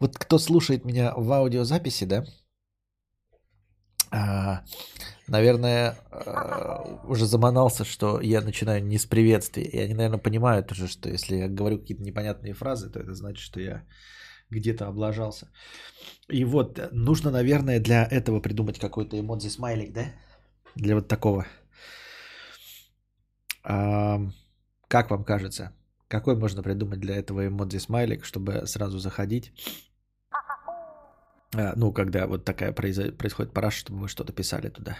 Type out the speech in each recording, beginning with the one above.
Вот кто слушает меня в аудиозаписи, да, а, наверное, а, уже заманался, что я начинаю не с приветствия. И они, наверное, понимают уже, что если я говорю какие-то непонятные фразы, то это значит, что я где-то облажался. И вот нужно, наверное, для этого придумать какой-то эмодзи-смайлик, да? Для вот такого. А, как вам кажется? Какой можно придумать для этого эмодзи-смайлик, чтобы сразу заходить? А, ну, когда вот такая происходит параша, чтобы вы что-то писали туда.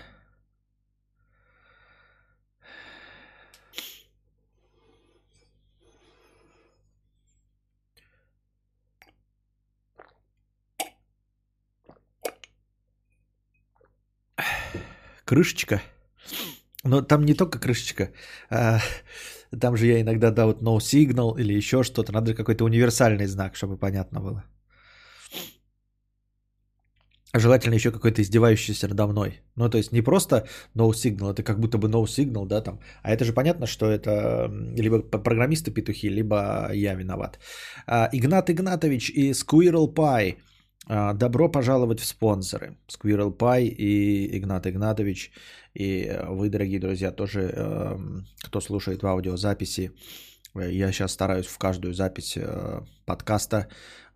крышечка. Но там не только крышечка. А, там же я иногда, да, вот no signal или еще что-то. Надо какой-то универсальный знак, чтобы понятно было. Желательно еще какой-то издевающийся надо мной. Ну, то есть не просто no signal, это как будто бы no signal, да, там. А это же понятно, что это либо программисты петухи, либо я виноват. А, Игнат Игнатович и Squirrel Pie – а, добро пожаловать в спонсоры. Squirrel Pie и Игнат Игнатович. И вы, дорогие друзья, тоже, эм, кто слушает в аудиозаписи, я сейчас стараюсь в каждую запись э, подкаста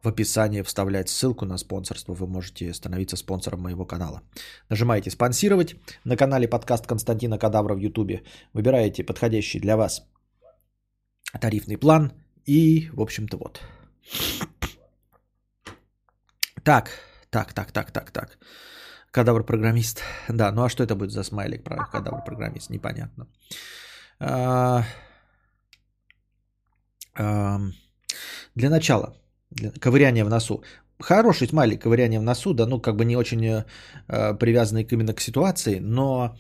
в описании вставлять ссылку на спонсорство. Вы можете становиться спонсором моего канала. Нажимаете «Спонсировать» на канале подкаст Константина Кадавра в Ютубе. Выбираете подходящий для вас тарифный план. И, в общем-то, вот. Так, так, так, так, так, так. Кадавр-программист. Да, ну а что это будет за смайлик про кадавр-программист? Непонятно. А, для начала, для, ковыряние в носу. Хороший смайлик, ковыряние в носу, да, ну как бы не очень э, привязанный именно к ситуации, но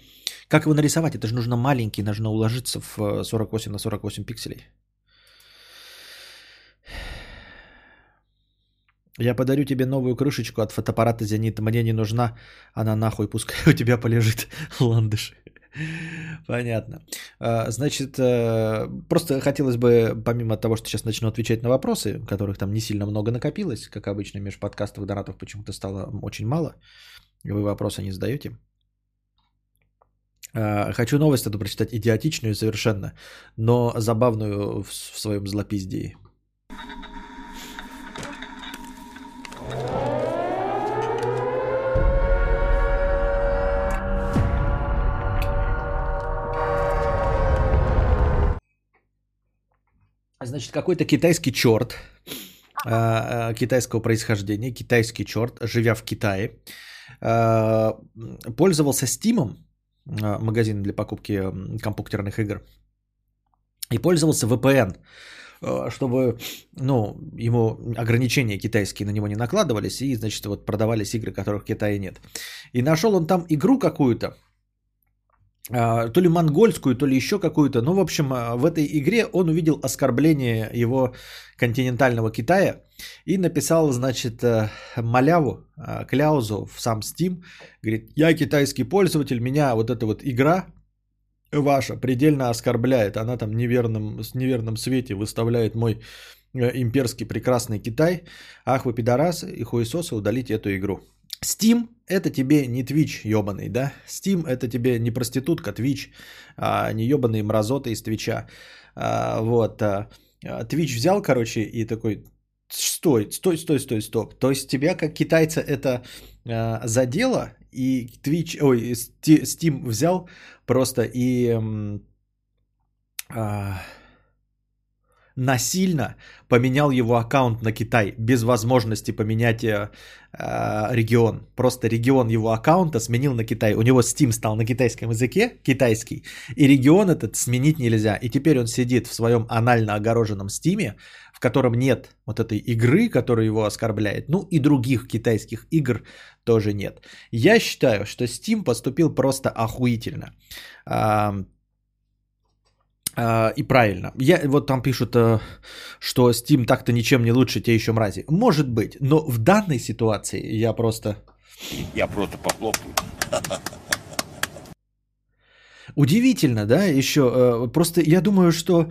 как его нарисовать? Это же нужно маленький, нужно уложиться в 48 на 48 пикселей. Я подарю тебе новую крышечку от фотоаппарата «Зенит». Мне не нужна, она нахуй, пускай у тебя полежит ландыш. Понятно. А, значит, э, просто хотелось бы, помимо того, что сейчас начну отвечать на вопросы, которых там не сильно много накопилось, как обычно, между подкастов донатов почему-то стало очень мало, и вы вопросы не задаете. А, хочу новость эту прочитать, идиотичную совершенно, но забавную в своем злопиздии. Значит, какой-то китайский черт а, а, китайского происхождения, китайский черт, живя в Китае, а, пользовался Steam, магазин для покупки компьютерных игр, и пользовался VPN, чтобы, ну, ему ограничения китайские на него не накладывались, и, значит, вот продавались игры, которых в Китае нет. И нашел он там игру какую-то, то ли монгольскую, то ли еще какую-то. Ну, в общем, а, в этой игре он увидел оскорбление его континентального Китая и написал, значит, э, маляву, а, кляузу в сам Steam. Говорит, я китайский пользователь, меня вот эта вот игра ваша предельно оскорбляет. Она там неверным, с неверным свете выставляет мой э, имперский прекрасный Китай. Ах вы пидорасы и хуесосы, удалите эту игру. Steam это тебе не Twitch ебаный, да? Steam это тебе не проститутка Twitch, а не ебаные мразоты из Твича. А, вот. А, Twitch взял, короче, и такой, стой, стой, стой, стой, стоп. То есть тебя как китайца это а, задело, и Twitch, ой, Steam взял просто и... А, насильно поменял его аккаунт на Китай без возможности поменять э, э, регион. Просто регион его аккаунта сменил на Китай. У него Steam стал на китайском языке, китайский, и регион этот сменить нельзя. И теперь он сидит в своем анально огороженном Steam, в котором нет вот этой игры, которая его оскорбляет. Ну и других китайских игр тоже нет. Я считаю, что Steam поступил просто охуительно и правильно. Я, вот там пишут, э, что Steam так-то ничем не лучше, те еще мрази. Может быть, но в данной ситуации я просто... Я просто похлопаю. Удивительно, да, еще. Э, просто я думаю, что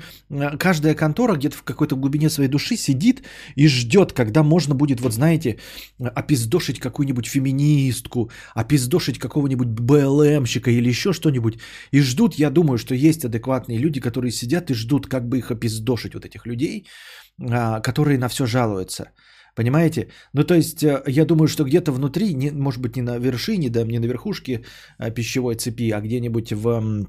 каждая контора где-то в какой-то глубине своей души сидит и ждет, когда можно будет, вот знаете, опиздошить какую-нибудь феминистку, опиздошить какого-нибудь БЛМщика или еще что-нибудь. И ждут, я думаю, что есть адекватные люди, которые сидят и ждут, как бы их опиздошить, вот этих людей, а, которые на все жалуются. Понимаете? Ну, то есть, э, я думаю, что где-то внутри, не, может быть, не на вершине, да, не на верхушке э, пищевой цепи, а где-нибудь в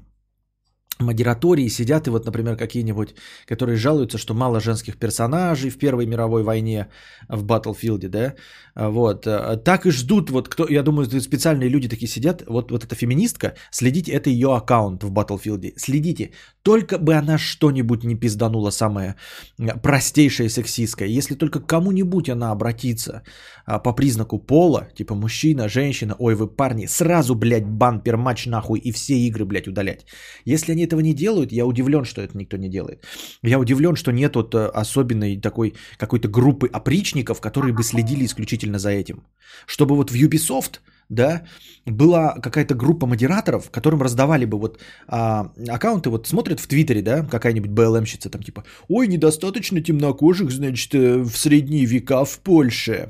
модератории сидят и вот, например, какие-нибудь, которые жалуются, что мало женских персонажей в Первой мировой войне в Battlefield, да, вот, э, так и ждут, вот кто, я думаю, специальные люди такие сидят, вот, вот эта феминистка, следите, это ее аккаунт в Battlefield, следите, только бы она что-нибудь не пизданула самое простейшее сексистское, если только кому-нибудь она обратится а, по признаку пола, типа мужчина, женщина, ой, вы парни, сразу, блядь, бан, перматч нахуй и все игры, блядь, удалять. Если они этого не делают, я удивлен, что это никто не делает. Я удивлен, что нет вот э, особенной такой какой-то группы опричников, которые бы следили исключительно за этим. Чтобы вот в Ubisoft, да, была какая-то группа модераторов, которым раздавали бы вот а, аккаунты, вот смотрят в Твиттере, да, какая-нибудь БЛМщица там типа, ой, недостаточно темнокожих, значит, э, в средние века в Польше.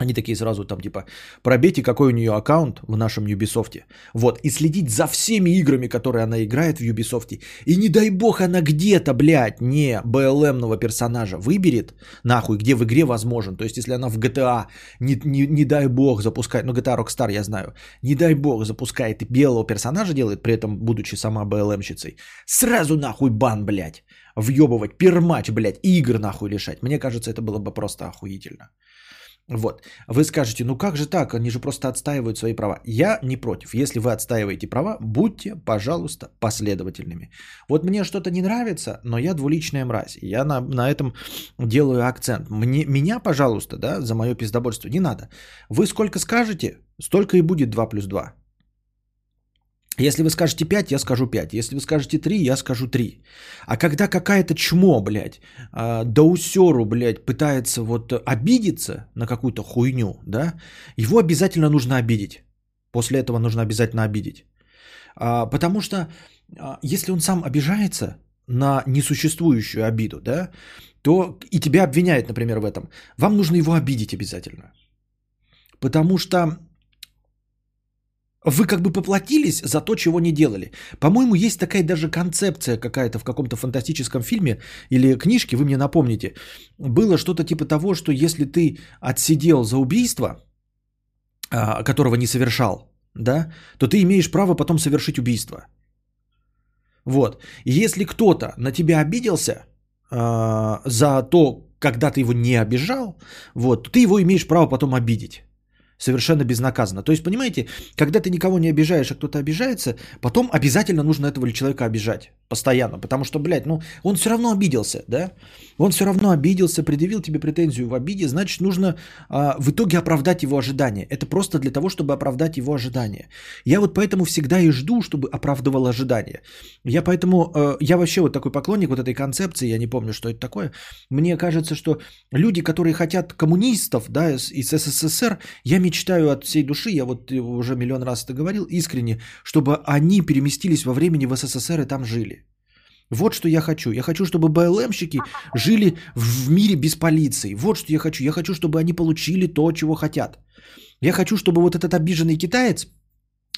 Они такие сразу там типа, пробейте, какой у нее аккаунт в нашем Ubisoft. Вот, и следить за всеми играми, которые она играет в Ubisoft. И не дай бог она где-то, блядь, не БЛМного персонажа выберет, нахуй, где в игре возможен. То есть, если она в GTA, не, не, не дай бог запускает, ну GTA Rockstar я знаю, не дай бог запускает и белого персонажа делает, при этом будучи сама БЛМщицей, сразу нахуй бан, блядь, въебывать, пермач, блядь, игр нахуй лишать. Мне кажется, это было бы просто охуительно. Вот. Вы скажете, ну как же так, они же просто отстаивают свои права. Я не против. Если вы отстаиваете права, будьте, пожалуйста, последовательными. Вот мне что-то не нравится, но я двуличная мразь. Я на, на этом делаю акцент. Мне, меня, пожалуйста, да, за мое пиздобольство не надо. Вы сколько скажете, столько и будет 2 плюс 2. Если вы скажете 5, я скажу 5. Если вы скажете 3, я скажу 3. А когда какая-то чмо, блядь, а, доусеру, блядь, пытается вот обидеться на какую-то хуйню, да, его обязательно нужно обидеть. После этого нужно обязательно обидеть. А, потому что а, если он сам обижается на несуществующую обиду, да, то и тебя обвиняют, например, в этом. Вам нужно его обидеть обязательно. Потому что вы как бы поплатились за то, чего не делали. По-моему, есть такая даже концепция какая-то в каком-то фантастическом фильме или книжке, вы мне напомните. Было что-то типа того, что если ты отсидел за убийство, а, которого не совершал, да, то ты имеешь право потом совершить убийство. Вот. Если кто-то на тебя обиделся э, за то, когда ты его не обижал, вот, ты его имеешь право потом обидеть совершенно безнаказанно. То есть, понимаете, когда ты никого не обижаешь, а кто-то обижается, потом обязательно нужно этого человека обижать постоянно, потому что, блядь, ну, он все равно обиделся, да? Он все равно обиделся, предъявил тебе претензию в обиде, значит, нужно а, в итоге оправдать его ожидания. Это просто для того, чтобы оправдать его ожидания. Я вот поэтому всегда и жду, чтобы оправдывал ожидания. Я поэтому, а, я вообще вот такой поклонник вот этой концепции, я не помню, что это такое. Мне кажется, что люди, которые хотят коммунистов, да, из СССР, я мечтаю от всей души, я вот уже миллион раз это говорил, искренне, чтобы они переместились во времени в СССР и там жили. Вот что я хочу. Я хочу, чтобы БЛМщики жили в мире без полиции. Вот что я хочу. Я хочу, чтобы они получили то, чего хотят. Я хочу, чтобы вот этот обиженный китаец,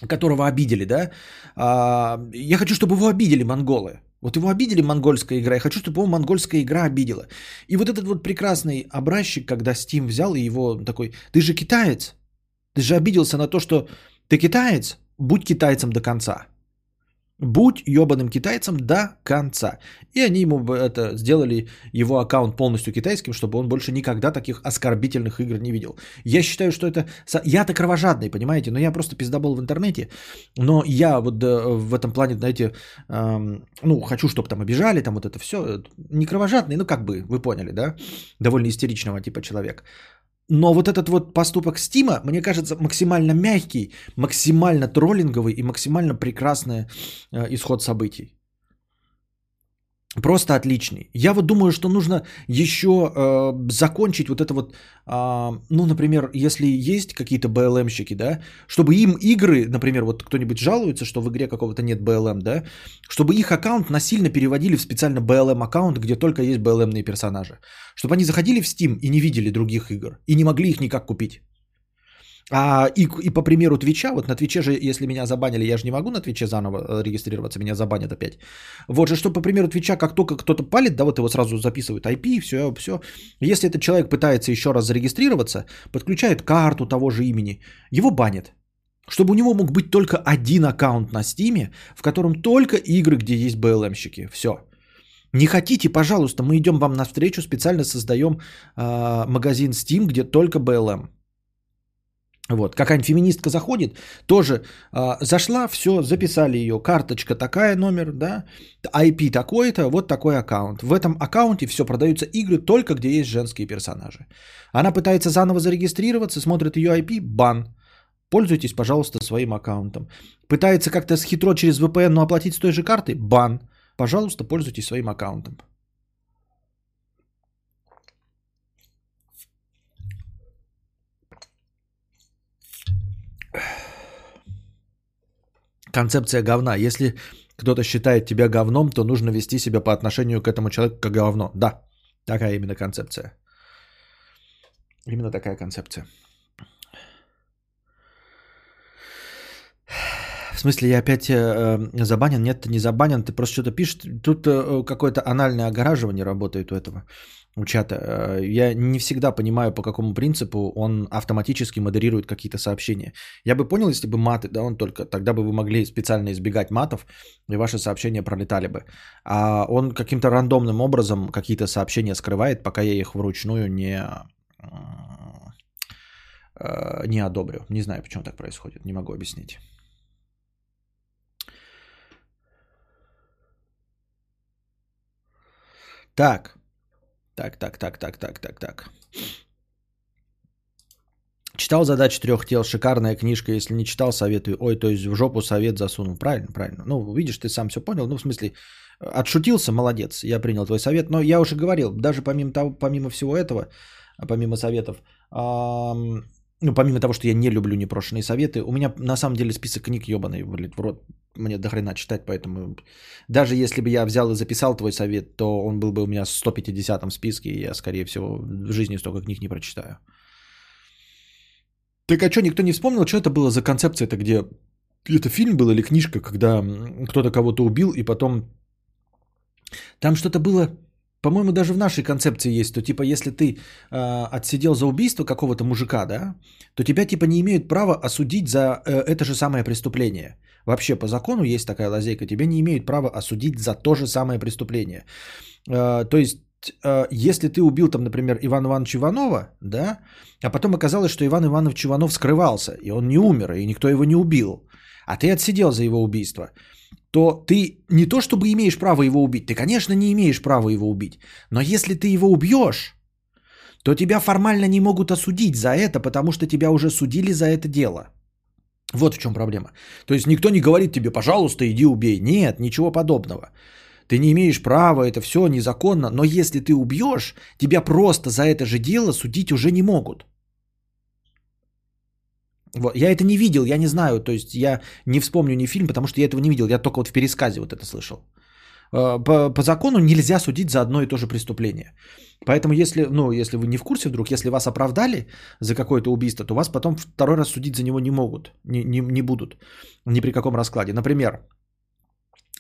которого обидели, да, а, я хочу, чтобы его обидели монголы. Вот его обидели монгольская игра, я хочу, чтобы его монгольская игра обидела. И вот этот вот прекрасный образчик, когда Steam взял и его такой, ты же китаец, ты же обиделся на то, что ты китаец, будь китайцем до конца. Будь ебаным китайцем до конца. И они ему это сделали его аккаунт полностью китайским, чтобы он больше никогда таких оскорбительных игр не видел. Я считаю, что это... Я-то кровожадный, понимаете, но я просто пиздобол в интернете. Но я вот в этом плане, знаете, эм, ну, хочу, чтобы там обижали, там вот это все. Не кровожадный, ну, как бы, вы поняли, да? Довольно истеричного типа человек. Но вот этот вот поступок Стима, мне кажется, максимально мягкий, максимально троллинговый и максимально прекрасный э, исход событий. Просто отличный. Я вот думаю, что нужно еще э, закончить вот это вот, э, ну, например, если есть какие-то BLM-щики, да, чтобы им игры, например, вот кто-нибудь жалуется, что в игре какого-то нет BLM, да, чтобы их аккаунт насильно переводили в специально BLM аккаунт, где только есть BLM-ные персонажи. Чтобы они заходили в Steam и не видели других игр, и не могли их никак купить. А, и, и по примеру Твича, вот на Твиче же, если меня забанили, я же не могу на Твиче заново э, регистрироваться, меня забанят опять. Вот же, что по примеру Твича, как только кто-то палит, да, вот его сразу записывают IP, все, все. Если этот человек пытается еще раз зарегистрироваться, подключает карту того же имени, его банят. Чтобы у него мог быть только один аккаунт на Стиме, в котором только игры, где есть BLM-щики. Все. Не хотите, пожалуйста, мы идем вам навстречу, специально создаем э, магазин Steam, где только BLM. Вот, какая-нибудь феминистка заходит, тоже э, зашла, все, записали ее, карточка такая, номер, да, IP такой-то, вот такой аккаунт. В этом аккаунте все, продаются игры только где есть женские персонажи. Она пытается заново зарегистрироваться, смотрит ее IP, бан. Пользуйтесь, пожалуйста, своим аккаунтом. Пытается как-то схитро через VPN, но оплатить с той же карты, бан. Пожалуйста, пользуйтесь своим аккаунтом. Концепция говна. Если кто-то считает тебя говном, то нужно вести себя по отношению к этому человеку как говно. Да, такая именно концепция. Именно такая концепция. В смысле, я опять э, э забанен? Нет, ты не забанен, ты просто что-то пишешь. Тут э, какое-то анальное огораживание работает у этого у чата. Э, я не всегда понимаю, по какому принципу он автоматически модерирует какие-то сообщения. Я бы понял, если бы маты, да, он только, тогда бы вы могли специально избегать матов, и ваши сообщения пролетали бы. А он каким-то рандомным образом какие-то сообщения скрывает, пока я их вручную не, э, не одобрю. Не знаю, почему так происходит, не могу объяснить. Так, так, так, так, так, так, так, так. Читал задачу трех тел, шикарная книжка, если не читал, советую. Ой, то есть в жопу совет засунул. Правильно, правильно. Ну, видишь, ты сам все понял. Ну, в смысле, отшутился, молодец, я принял твой совет. Но я уже говорил, даже помимо, того, помимо всего этого, помимо советов, ну, помимо того, что я не люблю непрошенные советы, у меня на самом деле список книг ебаный, блин, в рот. Мне до хрена читать, поэтому даже если бы я взял и записал твой совет, то он был бы у меня в 150-м списке, и я, скорее всего, в жизни столько книг не прочитаю. Так а что, никто не вспомнил, что это было за концепция это где это фильм был или книжка, когда кто-то кого-то убил, и потом там что-то было по-моему, даже в нашей концепции есть, то типа, если ты э, отсидел за убийство какого-то мужика, да, то тебя типа не имеют права осудить за э, это же самое преступление. Вообще по закону есть такая лазейка, тебя не имеют права осудить за то же самое преступление. Э, то есть э, если ты убил там, например, Ивана Ивановича Иванова, да, а потом оказалось, что Иван Иванович Иванов скрывался, и он не умер, и никто его не убил, а ты отсидел за его убийство, то ты не то чтобы имеешь право его убить, ты, конечно, не имеешь права его убить, но если ты его убьешь, то тебя формально не могут осудить за это, потому что тебя уже судили за это дело. Вот в чем проблема. То есть никто не говорит тебе, пожалуйста, иди убей. Нет, ничего подобного. Ты не имеешь права, это все незаконно, но если ты убьешь, тебя просто за это же дело судить уже не могут. Вот. Я это не видел, я не знаю, то есть я не вспомню ни фильм, потому что я этого не видел, я только вот в пересказе вот это слышал. Э, по, по закону нельзя судить за одно и то же преступление. Поэтому если, ну, если вы не в курсе вдруг, если вас оправдали за какое-то убийство, то вас потом второй раз судить за него не могут, не, не, не будут ни при каком раскладе. Например,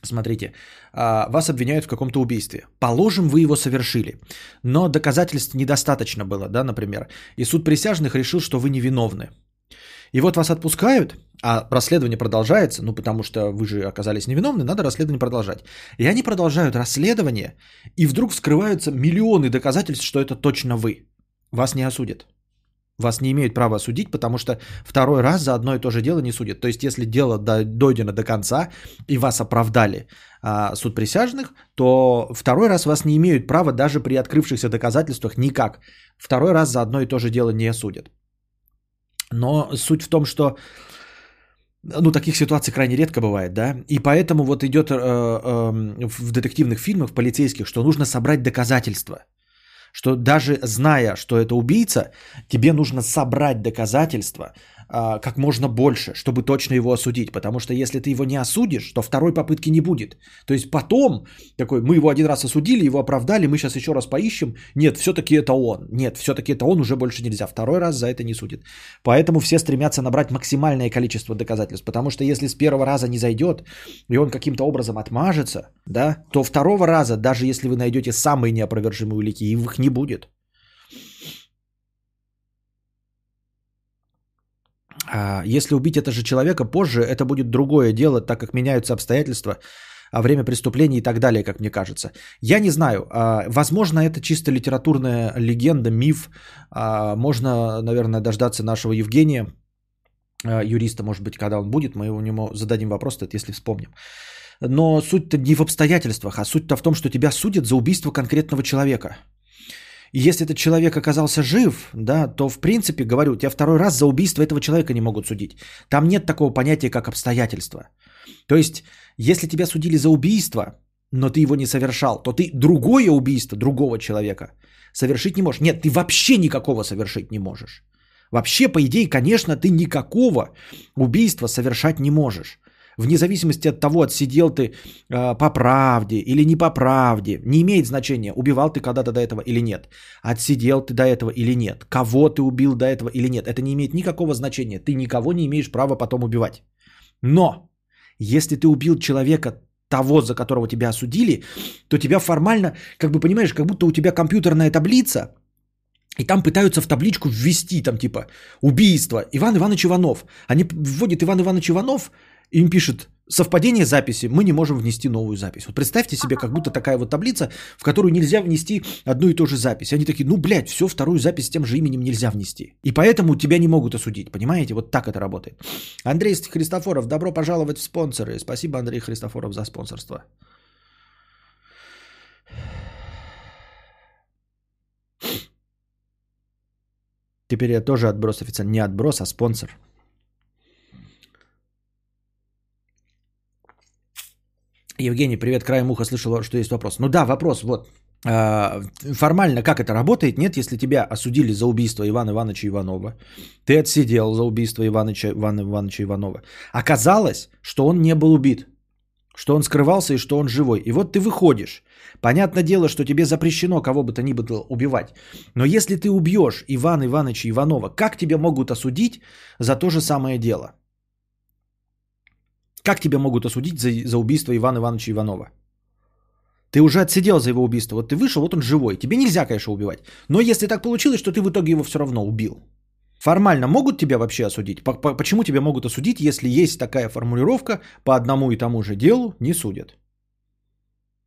Смотрите, а, вас обвиняют в каком-то убийстве. Положим, вы его совершили, но доказательств недостаточно было, да, например. И суд присяжных решил, что вы невиновны. И вот вас отпускают, а расследование продолжается, ну потому что вы же оказались невиновны, надо расследование продолжать. И они продолжают расследование, и вдруг вскрываются миллионы доказательств, что это точно вы. Вас не осудят. Вас не имеют права осудить, потому что второй раз за одно и то же дело не судят. То есть, если дело дойдено до конца и вас оправдали а, суд присяжных, то второй раз вас не имеют права даже при открывшихся доказательствах никак. Второй раз за одно и то же дело не осудят. Но суть в том, что ну, таких ситуаций крайне редко бывает, да, и поэтому вот идет э, э, в детективных фильмах, в полицейских, что нужно собрать доказательства, что даже зная, что это убийца, тебе нужно собрать доказательства, как можно больше, чтобы точно его осудить. Потому что если ты его не осудишь, то второй попытки не будет. То есть потом, такой, мы его один раз осудили, его оправдали, мы сейчас еще раз поищем. Нет, все-таки это он. Нет, все-таки это он, уже больше нельзя. Второй раз за это не судит. Поэтому все стремятся набрать максимальное количество доказательств. Потому что если с первого раза не зайдет, и он каким-то образом отмажется, да, то второго раза, даже если вы найдете самые неопровержимые улики, их не будет. Если убить этого же человека позже, это будет другое дело, так как меняются обстоятельства, а время преступления и так далее, как мне кажется. Я не знаю, а, возможно, это чисто литературная легенда, миф. А, можно, наверное, дождаться нашего Евгения, юриста, может быть, когда он будет, мы ему зададим вопрос, если вспомним. Но суть-то не в обстоятельствах, а суть-то в том, что тебя судят за убийство конкретного человека – если этот человек оказался жив, да, то в принципе, говорю, тебя второй раз за убийство этого человека не могут судить. Там нет такого понятия, как обстоятельства. То есть, если тебя судили за убийство, но ты его не совершал, то ты другое убийство другого человека совершить не можешь. Нет, ты вообще никакого совершить не можешь. Вообще, по идее, конечно, ты никакого убийства совершать не можешь вне зависимости от того, отсидел ты э, по правде или не по правде, не имеет значения, убивал ты когда-то до этого или нет, отсидел ты до этого или нет, кого ты убил до этого или нет, это не имеет никакого значения, ты никого не имеешь права потом убивать. Но если ты убил человека того, за которого тебя осудили, то тебя формально, как бы понимаешь, как будто у тебя компьютерная таблица, и там пытаются в табличку ввести, там типа, убийство, Иван Иванович Иванов. Они вводят Иван Иванович Иванов, им пишет совпадение записи, мы не можем внести новую запись. Вот представьте себе, как будто такая вот таблица, в которую нельзя внести одну и ту же запись. Они такие, ну, блядь, все, вторую запись с тем же именем нельзя внести. И поэтому тебя не могут осудить, понимаете? Вот так это работает. Андрей Христофоров, добро пожаловать в спонсоры. Спасибо, Андрей Христофоров, за спонсорство. Теперь я тоже отброс официально. Не отброс, а спонсор. Евгений, привет, краем уха слышал, что есть вопрос. Ну да, вопрос, вот. А, формально как это работает? Нет, если тебя осудили за убийство Ивана Ивановича Иванова, ты отсидел за убийство Ивановича, Ивана Ивановича Иванова. Оказалось, что он не был убит, что он скрывался и что он живой. И вот ты выходишь. Понятное дело, что тебе запрещено кого бы то ни было убивать. Но если ты убьешь Ивана Ивановича Иванова, как тебя могут осудить за то же самое дело? Как тебя могут осудить за, за убийство Ивана Ивановича Иванова? Ты уже отсидел за его убийство. Вот ты вышел, вот он живой. Тебе нельзя, конечно, убивать. Но если так получилось, что ты в итоге его все равно убил. Формально могут тебя вообще осудить? Почему тебя могут осудить, если есть такая формулировка по одному и тому же делу не судят?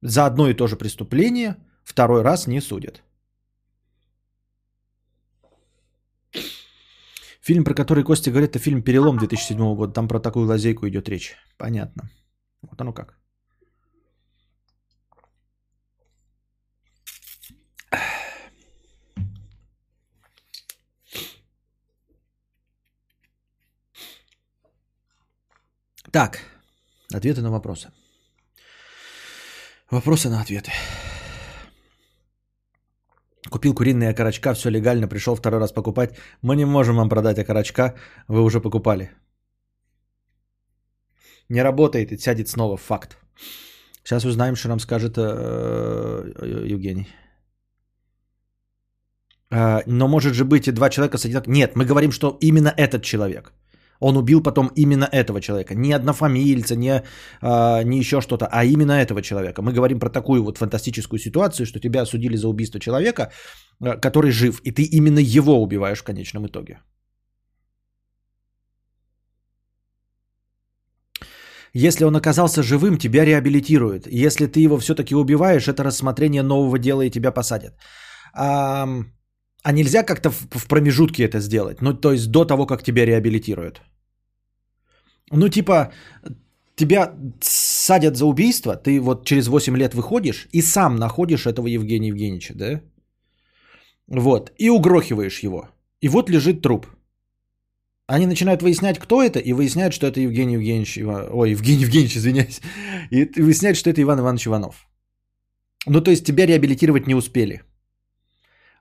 За одно и то же преступление второй раз не судят. Фильм, про который Костя говорит, это фильм «Перелом» 2007 года. Там про такую лазейку идет речь. Понятно. Вот оно как. Так, ответы на вопросы. Вопросы на ответы. Купил куриные окорочка, все легально, пришел второй раз покупать. Мы не можем вам продать окорочка, вы уже покупали. Не работает и сядет снова, факт. Сейчас узнаем, что нам скажет э, Евгений. Э, но может же быть и два человека с одинаковым... Нет, мы говорим, что именно этот человек – он убил потом именно этого человека. Не однофамильца, не, а, не еще что-то, а именно этого человека. Мы говорим про такую вот фантастическую ситуацию, что тебя осудили за убийство человека, а, который жив, и ты именно его убиваешь в конечном итоге. Если он оказался живым, тебя реабилитируют. Если ты его все-таки убиваешь, это рассмотрение нового дела и тебя посадят. А, а нельзя как-то в, промежутке это сделать? Ну, то есть до того, как тебя реабилитируют. Ну, типа, тебя садят за убийство, ты вот через 8 лет выходишь и сам находишь этого Евгения Евгеньевича, да? Вот, и угрохиваешь его. И вот лежит труп. Они начинают выяснять, кто это, и выясняют, что это Евгений Евгеньевич, ой, Евгений Евгеньевич, извиняюсь, и выясняют, что это Иван Иванович Иванов. Ну, то есть тебя реабилитировать не успели.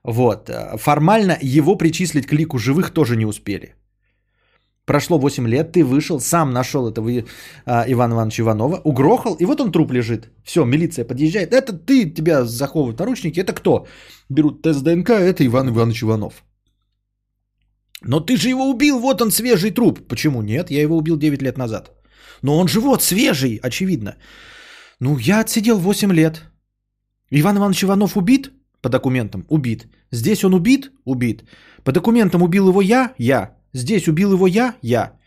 Вот. Формально его причислить к лику живых тоже не успели. Прошло 8 лет, ты вышел, сам нашел этого а, Ивана Ивановича Иванова, угрохал, и вот он труп лежит. Все, милиция подъезжает. Это ты, тебя заховывают наручники. Это кто? Берут тест ДНК, это Иван Иванович Иванов. Но ты же его убил, вот он свежий труп. Почему нет? Я его убил 9 лет назад. Но он же свежий, очевидно. Ну, я отсидел 8 лет. Иван Иванович Иванов убит? По документам убит. Здесь он убит? Убит. По документам убил его я? Я. Здесь убил его я? Я.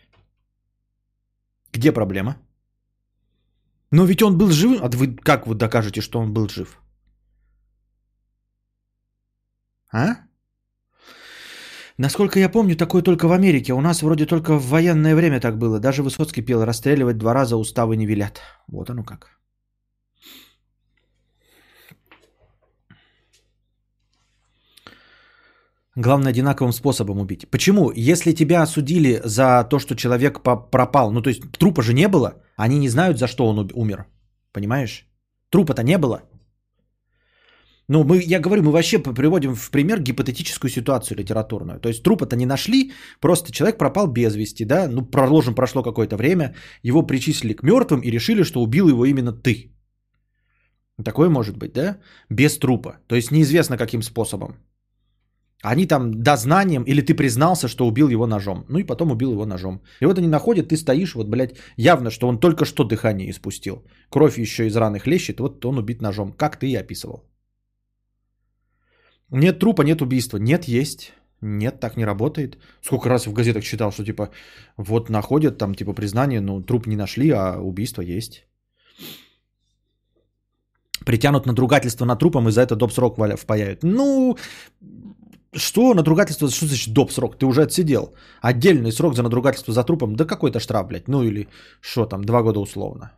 Где проблема? Но ведь он был жив. А вы как вы докажете, что он был жив? А? Насколько я помню, такое только в Америке. У нас вроде только в военное время так было. Даже Высоцкий пел «Расстреливать два раза уставы не велят». Вот оно как. Главное, одинаковым способом убить. Почему? Если тебя осудили за то, что человек пропал, ну то есть трупа же не было, они не знают, за что он умер. Понимаешь? Трупа-то не было. Ну, мы, я говорю, мы вообще приводим в пример гипотетическую ситуацию литературную. То есть трупа-то не нашли, просто человек пропал без вести, да, ну, проложим, прошло какое-то время, его причислили к мертвым и решили, что убил его именно ты. Такое может быть, да? Без трупа. То есть неизвестно каким способом. Они там дознанием, или ты признался, что убил его ножом. Ну и потом убил его ножом. И вот они находят, ты стоишь, вот, блядь, явно, что он только что дыхание испустил. Кровь еще из раны хлещет, вот он убит ножом. Как ты и описывал. Нет трупа, нет убийства. Нет, есть. Нет, так не работает. Сколько раз в газетах читал, что типа вот находят там типа признание, но труп не нашли, а убийство есть. Притянут надругательство над трупом и за это доп. срок впаяют. Ну, что надругательство, что значит доп. срок? Ты уже отсидел. Отдельный срок за надругательство за трупом, да какой-то штраф, блядь. Ну или что там, два года условно.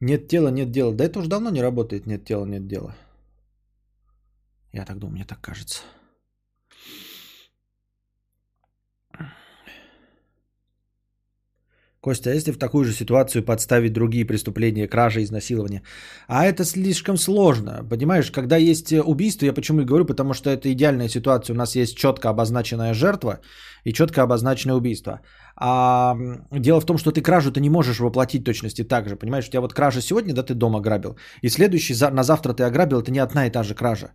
Нет тела, нет дела. Да это уже давно не работает, нет тела, нет дела. Я так думаю, мне так кажется. Костя, а если в такую же ситуацию подставить другие преступления, кражи, изнасилования? А это слишком сложно. Понимаешь, когда есть убийство, я почему и говорю, потому что это идеальная ситуация. У нас есть четко обозначенная жертва и четко обозначенное убийство. А дело в том, что ты кражу ты не можешь воплотить точности так же. Понимаешь, у тебя вот кража сегодня, да, ты дома грабил. И следующий, на завтра ты ограбил, это не одна и та же кража.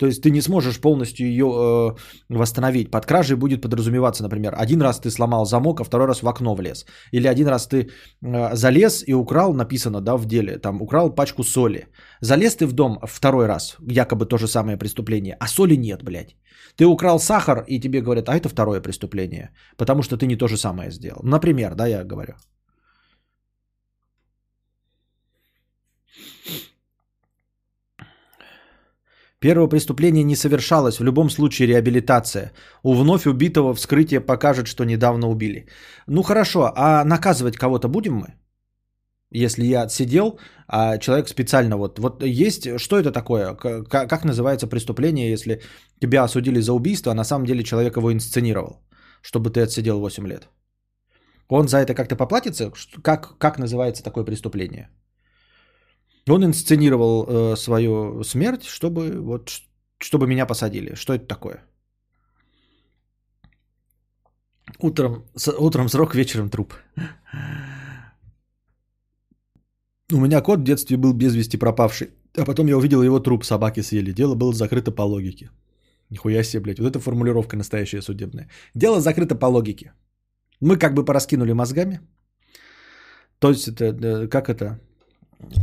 То есть ты не сможешь полностью ее э, восстановить. Под кражей будет подразумеваться, например, один раз ты сломал замок, а второй раз в окно влез. Или один раз ты э, залез и украл, написано, да, в деле, там, украл пачку соли. Залез ты в дом второй раз, якобы то же самое преступление, а соли нет, блядь. Ты украл сахар, и тебе говорят, а это второе преступление, потому что ты не то же самое сделал. Например, да, я говорю. Первое преступление не совершалось, в любом случае реабилитация. У вновь убитого вскрытие покажет, что недавно убили. Ну хорошо, а наказывать кого-то будем мы? Если я отсидел, а человек специально вот... Вот есть... Что это такое? Как, как называется преступление, если тебя осудили за убийство, а на самом деле человек его инсценировал, чтобы ты отсидел 8 лет? Он за это как-то поплатится? Как, как называется такое преступление? Он инсценировал э, свою смерть, чтобы вот чтобы меня посадили. Что это такое? Утром, с, утром срок, вечером труп. У меня кот в детстве был без вести пропавший. А потом я увидел его труп, собаки съели. Дело было закрыто по логике. Нихуя себе, блядь. Вот эта формулировка настоящая судебная. Дело закрыто по логике. Мы как бы пораскинули мозгами. То есть это, э, как это,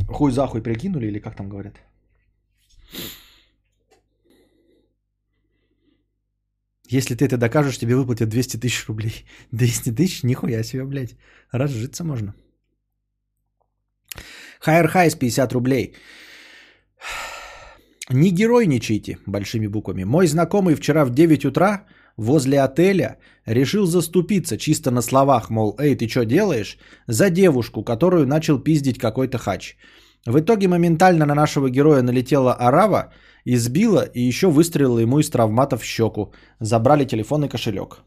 Хуй за хуй прикинули или как там говорят? Если ты это докажешь, тебе выплатят 200 тысяч рублей. 200 тысяч? Нихуя себе, блядь. Разжиться можно. Хайер Хайс 50 рублей. Не геройничайте большими буквами. Мой знакомый вчера в 9 утра возле отеля решил заступиться чисто на словах, мол, эй, ты что делаешь, за девушку, которую начал пиздить какой-то хач. В итоге моментально на нашего героя налетела арава, избила и еще выстрелила ему из травмата в щеку. Забрали телефон и кошелек.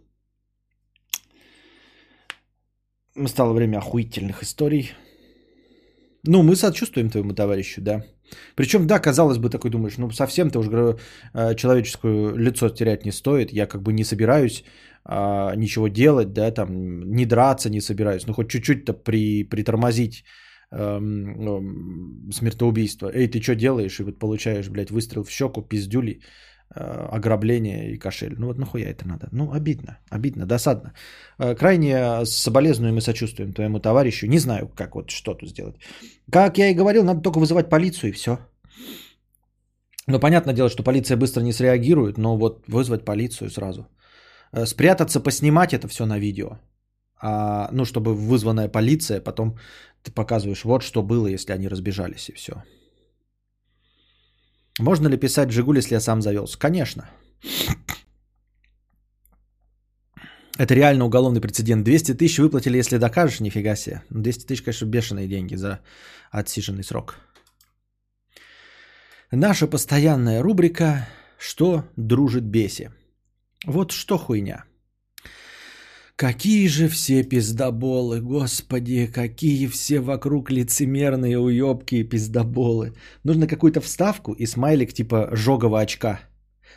Стало время охуительных историй. Ну, мы сочувствуем твоему товарищу, да. Причем, да, казалось бы, такой думаешь, ну, совсем ты уже э, человеческое лицо терять не стоит. Я как бы не собираюсь а, ничего делать, да, там, не драться не собираюсь. Ну, хоть чуть-чуть-то при, притормозить эм, эм, смертоубийство. Эй, ты что делаешь? И вот получаешь, блядь, выстрел в щеку, пиздюли. Э, ограбление и кошель. Ну вот нахуя это надо? Ну обидно, обидно, досадно. Э, крайне соболезнуем и сочувствуем твоему товарищу. Не знаю, как вот что тут сделать. Как я и говорил, надо только вызывать полицию и все. Ну, понятное дело, что полиция быстро не среагирует, но вот вызвать полицию сразу. Э, спрятаться, поснимать это все на видео. А, ну, чтобы вызванная полиция, потом ты показываешь, вот что было, если они разбежались и все. Можно ли писать «Жигуль», если я сам завелся? Конечно. Это реально уголовный прецедент. 200 тысяч выплатили, если докажешь, нифига себе. 200 тысяч, конечно, бешеные деньги за отсиженный срок. Наша постоянная рубрика «Что дружит беси?» Вот что хуйня – Какие же все пиздоболы, господи, какие все вокруг лицемерные уебки и пиздоболы. Нужно какую-то вставку и смайлик типа жогого очка.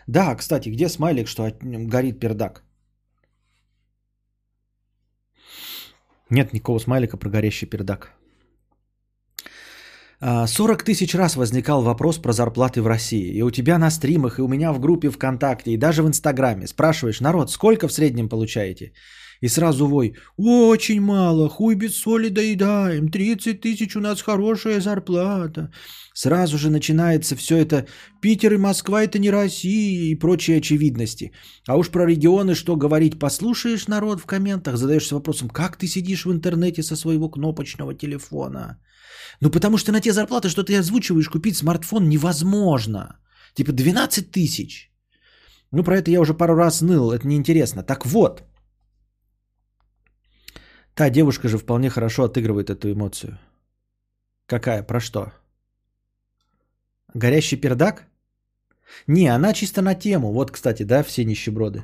Да, кстати, где смайлик, что горит пердак? Нет никакого смайлика про горящий пердак. 40 а, тысяч раз возникал вопрос про зарплаты в России. И у тебя на стримах, и у меня в группе ВКонтакте, и даже в Инстаграме. Спрашиваешь, народ, сколько в среднем получаете? И сразу вой, очень мало, хуй без соли доедаем, 30 тысяч у нас хорошая зарплата. Сразу же начинается все это, Питер и Москва это не Россия и прочие очевидности. А уж про регионы что говорить, послушаешь народ в комментах, задаешься вопросом, как ты сидишь в интернете со своего кнопочного телефона? Ну потому что на те зарплаты, что ты озвучиваешь, купить смартфон невозможно. Типа 12 тысяч. Ну про это я уже пару раз ныл, это неинтересно. Так вот, Та девушка же вполне хорошо отыгрывает эту эмоцию. Какая? Про что? Горящий пердак? Не, она чисто на тему. Вот, кстати, да, все нищеброды.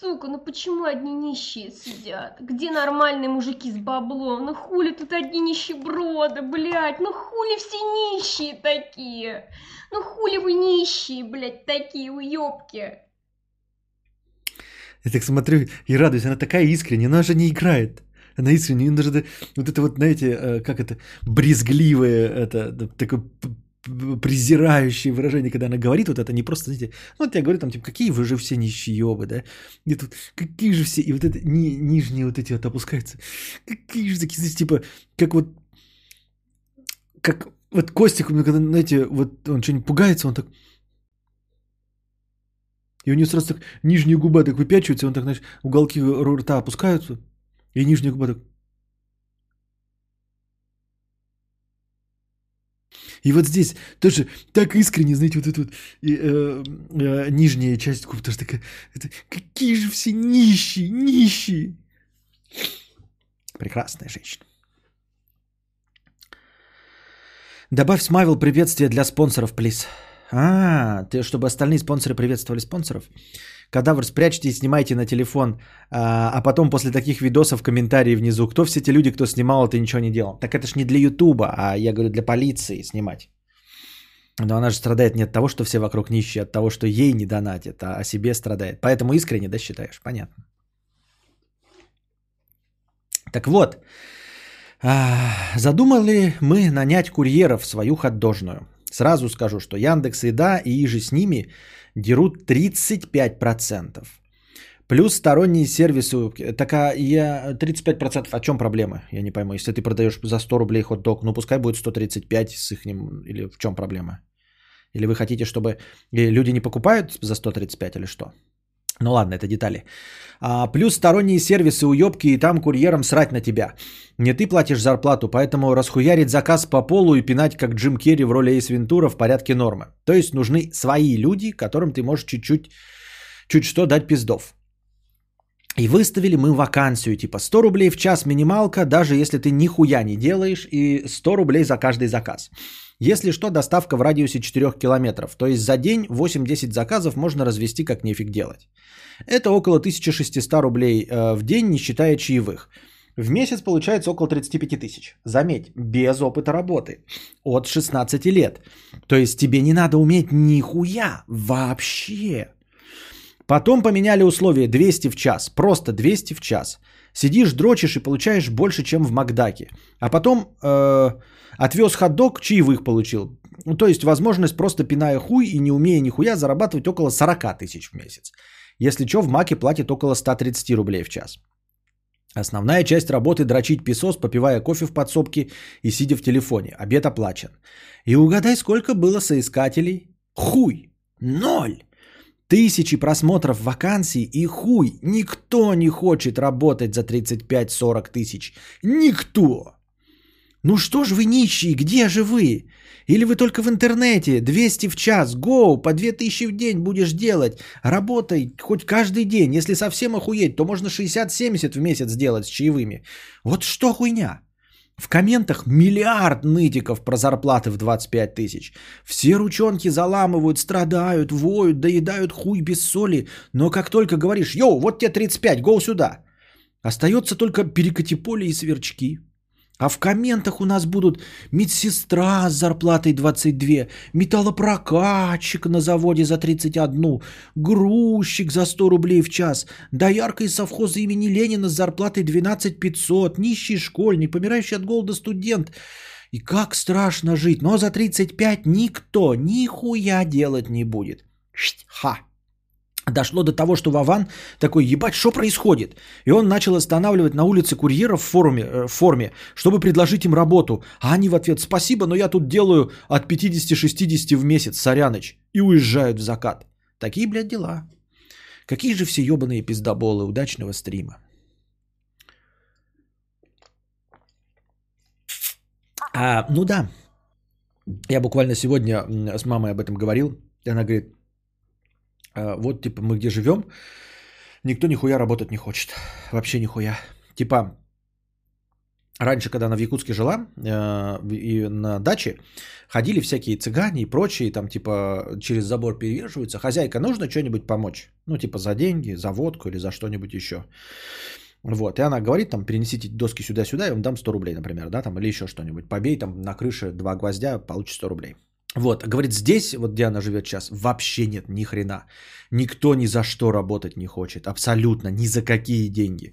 Сука, ну почему одни нищие сидят? Где нормальные мужики с баблом? Ну хули тут одни нищеброды, блядь? Ну хули все нищие такие? Ну хули вы нищие, блядь, такие уёбки? Я так смотрю и радуюсь, она такая искренняя, она же не играет. Она искренне, даже вот это вот, знаете, э, как это, брезгливое, это, такое презирающее выражение, когда она говорит вот это, не просто, знаете, ну, вот я говорю там, типа, какие вы же все нищеёбы, да, и тут, какие же все, и вот это ни, нижние вот эти вот опускаются, какие же такие, знаете, типа, как вот, как вот Костик, когда, знаете, вот он что-нибудь пугается, он так, и у нее сразу так нижняя губа так выпячивается, он так, знаешь, уголки рта опускаются, и нижняя губа так... И вот здесь тоже так искренне, знаете, вот эта вот э, э, нижняя часть губ тоже такая, это, какие же все нищие, нищие. Прекрасная женщина. Добавь смайвел приветствие для спонсоров, плиз. А, ты, чтобы остальные спонсоры приветствовали спонсоров? Кадавр, спрячьте и снимайте на телефон, а, а потом после таких видосов комментарии внизу. Кто все те люди, кто снимал и ничего не делал? Так это ж не для Ютуба, а я говорю для полиции снимать. Но она же страдает не от того, что все вокруг нищие, а от того, что ей не донатят, а о себе страдает. Поэтому искренне, да, считаешь? Понятно. Так вот, а, задумали мы нанять курьеров в свою ходдожную. Сразу скажу, что Яндекс Еда и иже с ними дерут 35%. Плюс сторонние сервисы. Такая я 35% о чем проблема? Я не пойму. Если ты продаешь за 100 рублей хот-дог, ну пускай будет 135 с их ним. Или в чем проблема? Или вы хотите, чтобы люди не покупают за 135 или что? Ну ладно, это детали. А, плюс сторонние сервисы уебки, и там курьерам срать на тебя. Не ты платишь зарплату, поэтому расхуярить заказ по полу и пинать, как Джим Керри в роли Эйс Вентура в порядке нормы. То есть нужны свои люди, которым ты можешь чуть-чуть чуть что дать пиздов. И выставили мы вакансию, типа 100 рублей в час минималка, даже если ты нихуя не делаешь, и 100 рублей за каждый заказ. Если что, доставка в радиусе 4 километров, то есть за день 8-10 заказов можно развести как нефиг делать. Это около 1600 рублей э, в день, не считая чаевых. В месяц получается около 35 тысяч. Заметь, без опыта работы. От 16 лет. То есть тебе не надо уметь нихуя вообще. Потом поменяли условия 200 в час. Просто 200 в час. Сидишь, дрочишь и получаешь больше, чем в Макдаке. А потом э, отвез хот-дог, чаевых получил. Ну, то есть возможность просто пиная хуй и не умея нихуя зарабатывать около 40 тысяч в месяц. Если что, в Маке платит около 130 рублей в час. Основная часть работы дрочить песос, попивая кофе в подсобке и сидя в телефоне. Обед оплачен. И угадай, сколько было соискателей? Хуй! Ноль! Тысячи просмотров вакансий и хуй. Никто не хочет работать за 35-40 тысяч. Никто! Ну что ж вы нищие, где же вы? Или вы только в интернете, 200 в час, гоу, по 2000 в день будешь делать. Работай хоть каждый день. Если совсем охуеть, то можно 60-70 в месяц сделать с чаевыми. Вот что хуйня? В комментах миллиард нытиков про зарплаты в 25 тысяч. Все ручонки заламывают, страдают, воют, доедают хуй без соли. Но как только говоришь, йоу, вот тебе 35, гоу сюда. Остается только перекати поле и сверчки. А в комментах у нас будут медсестра с зарплатой 22, металлопрокатчик на заводе за 31, грузчик за 100 рублей в час, доярка из совхоза имени Ленина с зарплатой 12 500, нищий школьник, помирающий от голода студент. И как страшно жить, но за 35 никто нихуя делать не будет. Ха! Дошло до того, что Вован такой, ебать, что происходит? И он начал останавливать на улице курьеров в, форуме, э, форме, чтобы предложить им работу. А они в ответ, спасибо, но я тут делаю от 50-60 в месяц, соряныч. И уезжают в закат. Такие, блядь, дела. Какие же все ебаные пиздоболы. Удачного стрима. А, ну да, я буквально сегодня с мамой об этом говорил. И она говорит, вот типа мы где живем, никто нихуя работать не хочет. Вообще нихуя. Типа раньше, когда она в Якутске жила э, и на даче, ходили всякие цыгане и прочие, там типа через забор перевешиваются. Хозяйка, нужно что-нибудь помочь? Ну типа за деньги, за водку или за что-нибудь еще. Вот, и она говорит, там, перенесите доски сюда-сюда, я вам дам 100 рублей, например, да, там, или еще что-нибудь. Побей там на крыше два гвоздя, получишь 100 рублей. Вот, говорит, здесь, вот где она живет сейчас, вообще нет ни хрена. Никто ни за что работать не хочет. Абсолютно, ни за какие деньги.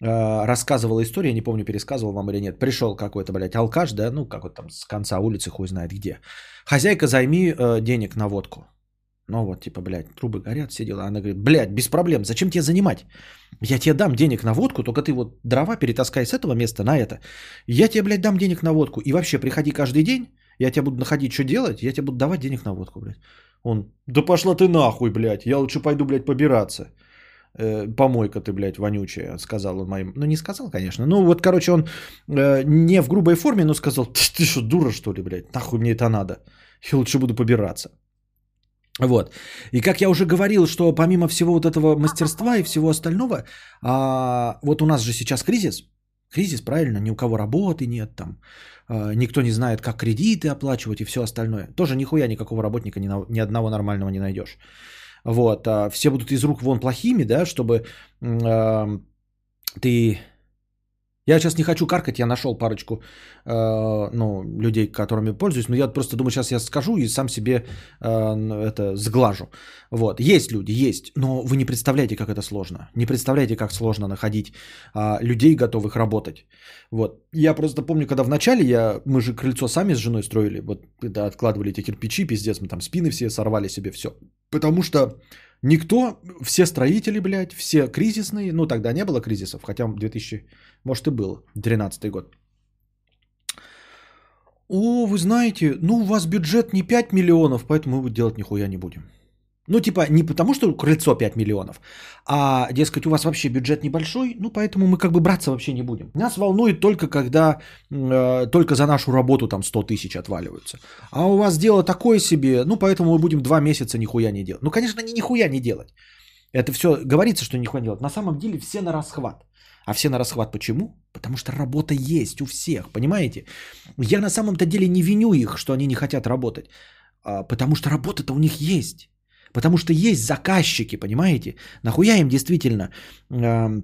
А, рассказывала историю, не помню, пересказывал вам или нет. Пришел какой-то, блядь, алкаш, да, ну, как вот там с конца улицы, хуй знает где. Хозяйка, займи э, денег на водку. Ну вот, типа, блядь, трубы горят, все дела. Она говорит, блядь, без проблем, зачем тебе занимать? Я тебе дам денег на водку, только ты вот дрова перетаскай с этого места на это. Я тебе, блядь, дам денег на водку. И вообще, приходи каждый день, я тебя буду находить, что делать, я тебе буду давать денег на водку, блядь. Он, да пошла ты нахуй, блядь, я лучше пойду, блядь, побираться. Э, помойка ты, блядь, вонючая, сказал он моим. Ну, не сказал, конечно. Ну, вот, короче, он э, не в грубой форме, но сказал, ты, ты что, дура, что ли, блядь, нахуй мне это надо. Я лучше буду побираться. Вот. И как я уже говорил, что помимо всего вот этого мастерства и всего остального, а, вот у нас же сейчас кризис. Кризис, правильно, ни у кого работы нет, там, э, никто не знает, как кредиты оплачивать и все остальное. Тоже нихуя никакого работника ни, на, ни одного нормального не найдешь. Вот, а все будут из рук вон плохими, да, чтобы э, ты я сейчас не хочу каркать, я нашел парочку э, ну, людей, которыми пользуюсь, но я просто думаю, сейчас я скажу и сам себе э, это сглажу. Вот, есть люди, есть, но вы не представляете, как это сложно. Не представляете, как сложно находить э, людей, готовых работать. Вот, я просто помню, когда в начале я, мы же крыльцо сами с женой строили, вот, когда откладывали эти кирпичи, пиздец, мы там спины все сорвали себе, все. Потому что Никто, все строители, блядь, все кризисные, ну тогда не было кризисов, хотя 2000, может и был, 13 год. О, вы знаете, ну у вас бюджет не 5 миллионов, поэтому мы делать нихуя не будем. Ну, типа, не потому, что крыльцо 5 миллионов, а, дескать, у вас вообще бюджет небольшой, ну, поэтому мы как бы браться вообще не будем. Нас волнует только, когда э, только за нашу работу там 100 тысяч отваливаются. А у вас дело такое себе, ну, поэтому мы будем 2 месяца нихуя не делать. Ну, конечно, не нихуя не делать. Это все говорится, что нихуя не делают. На самом деле все на расхват. А все на расхват почему? Потому что работа есть у всех, понимаете? Я на самом-то деле не виню их, что они не хотят работать. А, потому что работа-то у них есть. Потому что есть заказчики, понимаете? Нахуя им действительно э,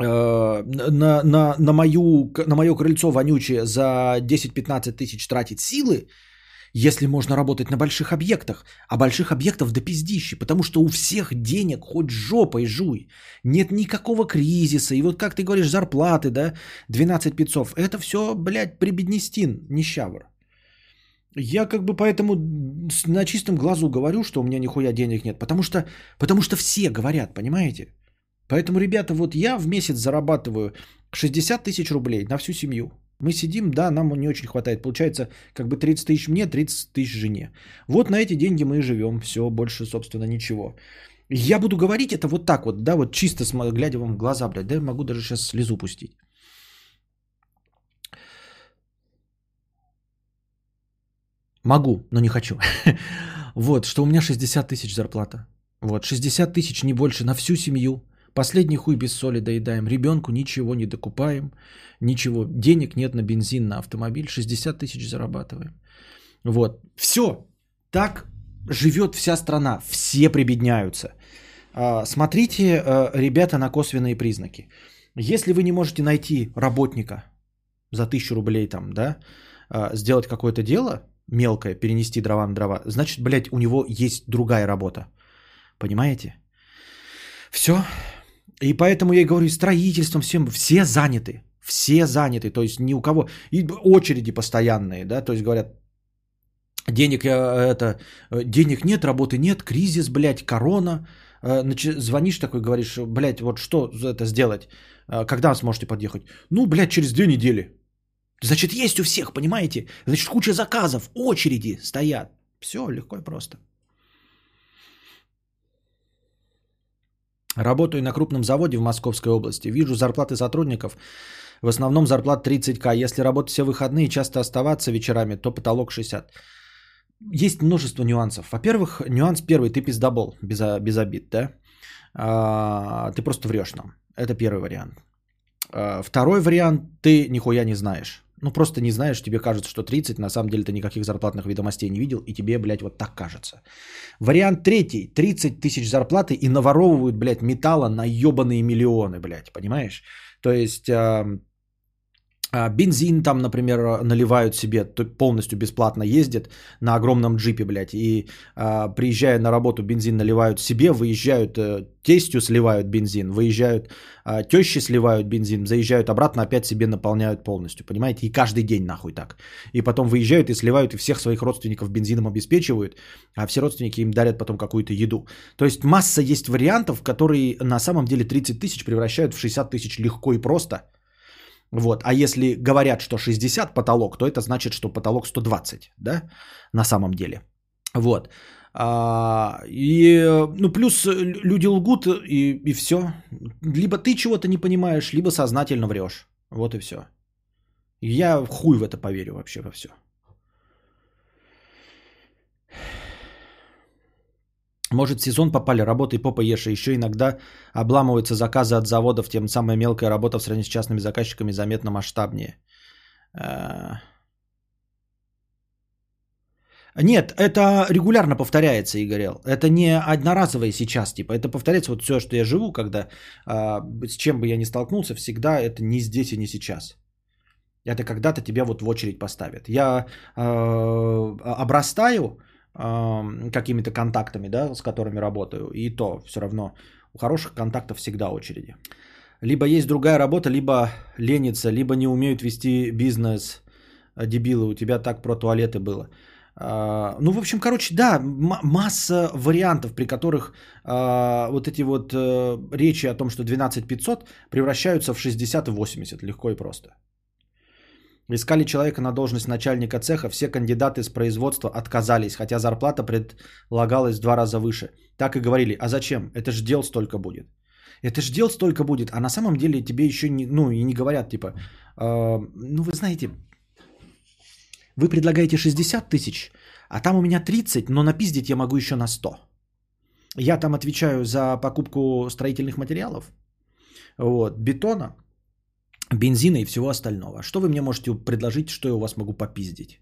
э, на, на, на, мою, на мое крыльцо вонючее за 10-15 тысяч тратить силы, если можно работать на больших объектах. А больших объектов до пиздищи, потому что у всех денег хоть жопой жуй. Нет никакого кризиса. И вот как ты говоришь, зарплаты, да, 12 пиццов. Это все, блядь, прибеднестин, нищавр. Я как бы поэтому на чистом глазу говорю, что у меня нихуя денег нет, потому что, потому что все говорят, понимаете? Поэтому, ребята, вот я в месяц зарабатываю 60 тысяч рублей на всю семью. Мы сидим, да, нам не очень хватает. Получается, как бы 30 тысяч мне, 30 тысяч жене. Вот на эти деньги мы и живем. Все, больше, собственно, ничего. Я буду говорить это вот так вот, да, вот чисто глядя вам в глаза, блядь, да, я могу даже сейчас слезу пустить. Могу, но не хочу. вот, что у меня 60 тысяч зарплата. Вот, 60 тысяч, не больше, на всю семью. Последний хуй без соли доедаем. Ребенку ничего не докупаем. Ничего. Денег нет на бензин, на автомобиль. 60 тысяч зарабатываем. Вот. Все. Так живет вся страна. Все прибедняются. А, смотрите, а, ребята, на косвенные признаки. Если вы не можете найти работника за тысячу рублей там, да, а, сделать какое-то дело, мелкое, перенести дрова на дрова, значит, блядь, у него есть другая работа. Понимаете? Все. И поэтому я и говорю, строительством всем, все заняты. Все заняты. То есть ни у кого. И очереди постоянные, да, то есть говорят, денег э, это, э, денег нет, работы нет, кризис, блядь, корона. Э, звонишь такой, говоришь, блядь, вот что это сделать? Когда сможете подъехать? Ну, блядь, через две недели. Значит, есть у всех, понимаете? Значит, куча заказов, очереди стоят. Все легко и просто. Работаю на крупном заводе в Московской области. Вижу зарплаты сотрудников. В основном зарплат 30к. Если работать все выходные часто оставаться вечерами, то потолок 60. Есть множество нюансов. Во-первых, нюанс первый. Ты пиздобол, без, без обид, да? А, ты просто врешь нам. Это первый вариант. А, второй вариант. Ты нихуя не знаешь. Ну, просто не знаешь, тебе кажется, что 30, на самом деле ты никаких зарплатных ведомостей не видел, и тебе, блядь, вот так кажется. Вариант третий. 30 тысяч зарплаты и наворовывают, блядь, металла на ебаные миллионы, блядь, понимаешь? То есть а, бензин там, например, наливают себе, полностью бесплатно ездят на огромном джипе, блядь, и а, приезжая на работу, бензин наливают себе, выезжают, э, тестью сливают бензин, выезжают, а, тещи сливают бензин, заезжают обратно, опять себе наполняют полностью, понимаете, и каждый день нахуй так. И потом выезжают и сливают, и всех своих родственников бензином обеспечивают, а все родственники им дарят потом какую-то еду. То есть масса есть вариантов, которые на самом деле 30 тысяч превращают в 60 тысяч легко и просто – вот. А если говорят, что 60 потолок, то это значит, что потолок 120, да, на самом деле. Вот. А, и, ну, плюс люди лгут, и, и все. Либо ты чего-то не понимаешь, либо сознательно врешь. Вот и все. Я хуй в это поверю вообще во все. Может, сезон попали, работай попа ешь, и еще иногда обламываются заказы от заводов, тем самая мелкая работа в сравнении с частными заказчиками заметно масштабнее. А. Нет, это регулярно повторяется, Игорел. Это не одноразовое сейчас, типа. Это повторяется вот все, что я живу, когда а, с чем бы я ни столкнулся, всегда это не здесь и не сейчас. Это когда-то тебя вот в очередь поставят. Я э, обрастаю какими-то контактами, да, с которыми работаю, и то все равно у хороших контактов всегда очереди. Либо есть другая работа, либо ленится, либо не умеют вести бизнес, а, дебилы, у тебя так про туалеты было. А, ну, в общем, короче, да, масса вариантов, при которых а, вот эти вот э, речи о том, что 12 500 превращаются в 60 и 80, легко и просто. Искали человека на должность начальника цеха, все кандидаты с производства отказались, хотя зарплата предлагалась в два раза выше. Так и говорили, а зачем? Это ж дел столько будет. Это ж дел столько будет, а на самом деле тебе еще не, ну, и не говорят, типа, э, ну вы знаете, вы предлагаете 60 тысяч, а там у меня 30, но напиздить я могу еще на 100. Я там отвечаю за покупку строительных материалов, вот, бетона, бензина и всего остального. Что вы мне можете предложить, что я у вас могу попиздить?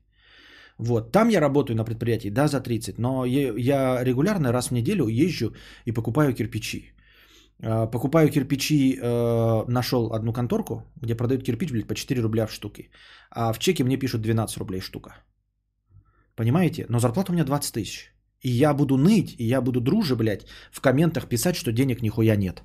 Вот, там я работаю на предприятии, да, за 30, но я регулярно раз в неделю езжу и покупаю кирпичи. А, покупаю кирпичи, э, нашел одну конторку, где продают кирпич, блядь, по 4 рубля в штуке. А в чеке мне пишут 12 рублей штука. Понимаете? Но зарплата у меня 20 тысяч. И я буду ныть, и я буду друже, блядь, в комментах писать, что денег нихуя нет.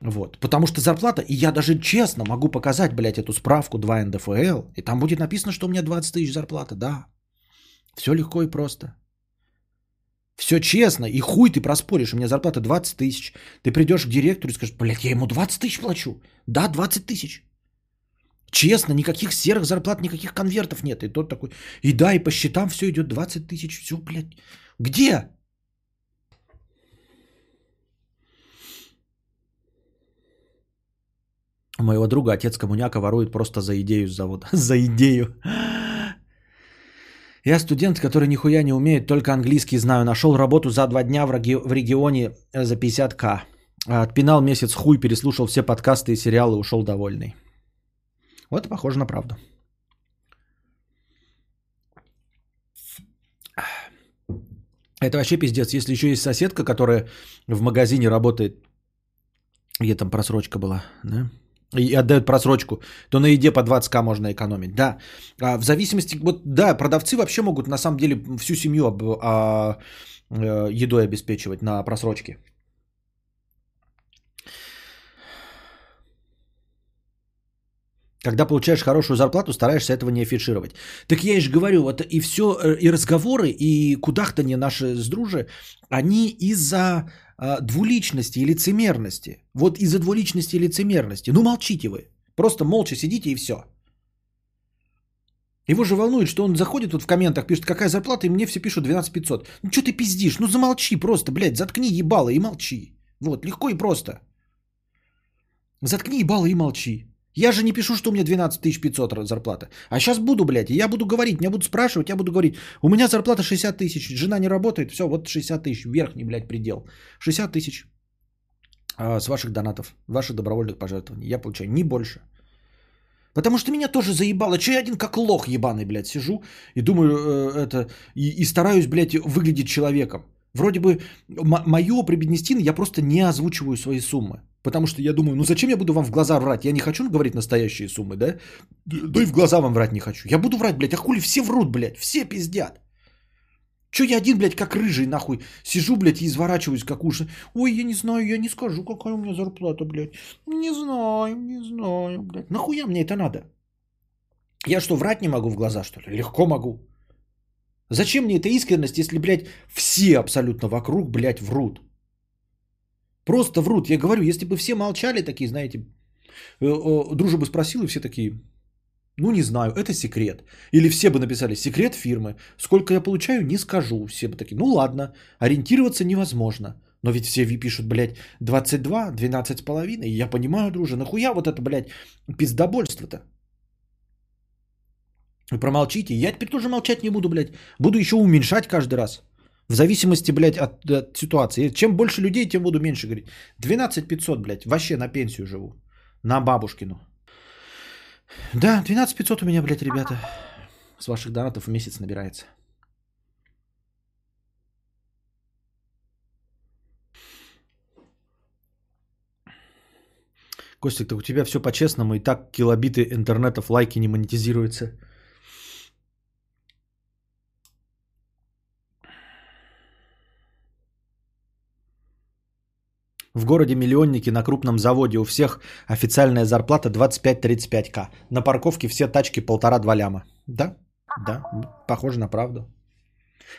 Вот. Потому что зарплата, и я даже честно могу показать, блядь, эту справку 2 НДФЛ, и там будет написано, что у меня 20 тысяч зарплата, да. Все легко и просто. Все честно, и хуй ты проспоришь, у меня зарплата 20 тысяч. Ты придешь к директору и скажешь, блядь, я ему 20 тысяч плачу. Да, 20 тысяч. Честно, никаких серых зарплат, никаких конвертов нет. И тот такой, и да, и по счетам все идет 20 тысяч. Все, блядь. Где? Моего друга отец коммуняка ворует просто за идею с завода. за идею. Я студент, который нихуя не умеет, только английский знаю. Нашел работу за два дня в, реги- в регионе э, за 50к. Отпинал месяц хуй, переслушал все подкасты и сериалы, ушел довольный. Вот похоже на правду. Это вообще пиздец. Если еще есть соседка, которая в магазине работает, где там просрочка была, да? И отдают просрочку, то на еде по 20к можно экономить. Да, а в зависимости, вот да, продавцы вообще могут на самом деле всю семью об, а, а, едой обеспечивать на просрочке. Когда получаешь хорошую зарплату, стараешься этого не афишировать. Так я же говорю, вот и все, э, и разговоры, и кудахтание наши с дружи, они из-за э, двуличности и лицемерности. Вот из-за двуличности и лицемерности. Ну молчите вы. Просто молча сидите и все. Его же волнует, что он заходит вот в комментах, пишет, какая зарплата, и мне все пишут 12 500. Ну что ты пиздишь? Ну замолчи просто, блядь, заткни ебало и молчи. Вот, легко и просто. Заткни ебало и молчи. Я же не пишу, что у меня 12 500 зарплата. А сейчас буду, блядь, я буду говорить, меня будут спрашивать, я буду говорить, у меня зарплата 60 тысяч, жена не работает, все, вот 60 тысяч, верхний, блядь, предел. 60 тысяч а, с ваших донатов, ваших добровольных пожертвований. Я получаю не больше. Потому что меня тоже заебало. Че я один как лох ебаный, блядь, сижу и думаю э, это, и, и стараюсь, блядь, выглядеть человеком. Вроде бы м- мое прибеднестины я просто не озвучиваю свои суммы. Потому что я думаю, ну зачем я буду вам в глаза врать? Я не хочу говорить настоящие суммы, да? Да и в глаза вам врать не хочу. Я буду врать, блядь, а хули все врут, блядь, все пиздят. Че я один, блядь, как рыжий, нахуй, сижу, блядь, и изворачиваюсь, как уши. Ой, я не знаю, я не скажу, какая у меня зарплата, блядь. Не знаю, не знаю, блядь. Нахуя мне это надо? Я что, врать не могу в глаза, что ли? Легко могу. Зачем мне эта искренность, если, блядь, все абсолютно вокруг, блядь, врут? Просто врут. Я говорю, если бы все молчали такие, знаете, э, дружба бы спросил, и все такие, ну не знаю, это секрет. Или все бы написали, секрет фирмы. Сколько я получаю, не скажу. Все бы такие, ну ладно, ориентироваться невозможно. Но ведь все пишут, блядь, 22, 12 с половиной. Я понимаю, друже, нахуя вот это, блядь, пиздобольство-то? Вы промолчите. Я теперь тоже молчать не буду, блядь. Буду еще уменьшать каждый раз. В зависимости, блядь, от, от ситуации. Чем больше людей, тем буду меньше говорить. 12 500, блядь, вообще на пенсию живу. На бабушкину. Да, 12 500 у меня, блядь, ребята. С ваших донатов в месяц набирается. Костик, так у тебя все по-честному, и так килобиты интернетов лайки не монетизируются. В городе миллионники на крупном заводе у всех официальная зарплата 25-35к. На парковке все тачки полтора-два ляма. Да, да, похоже на правду.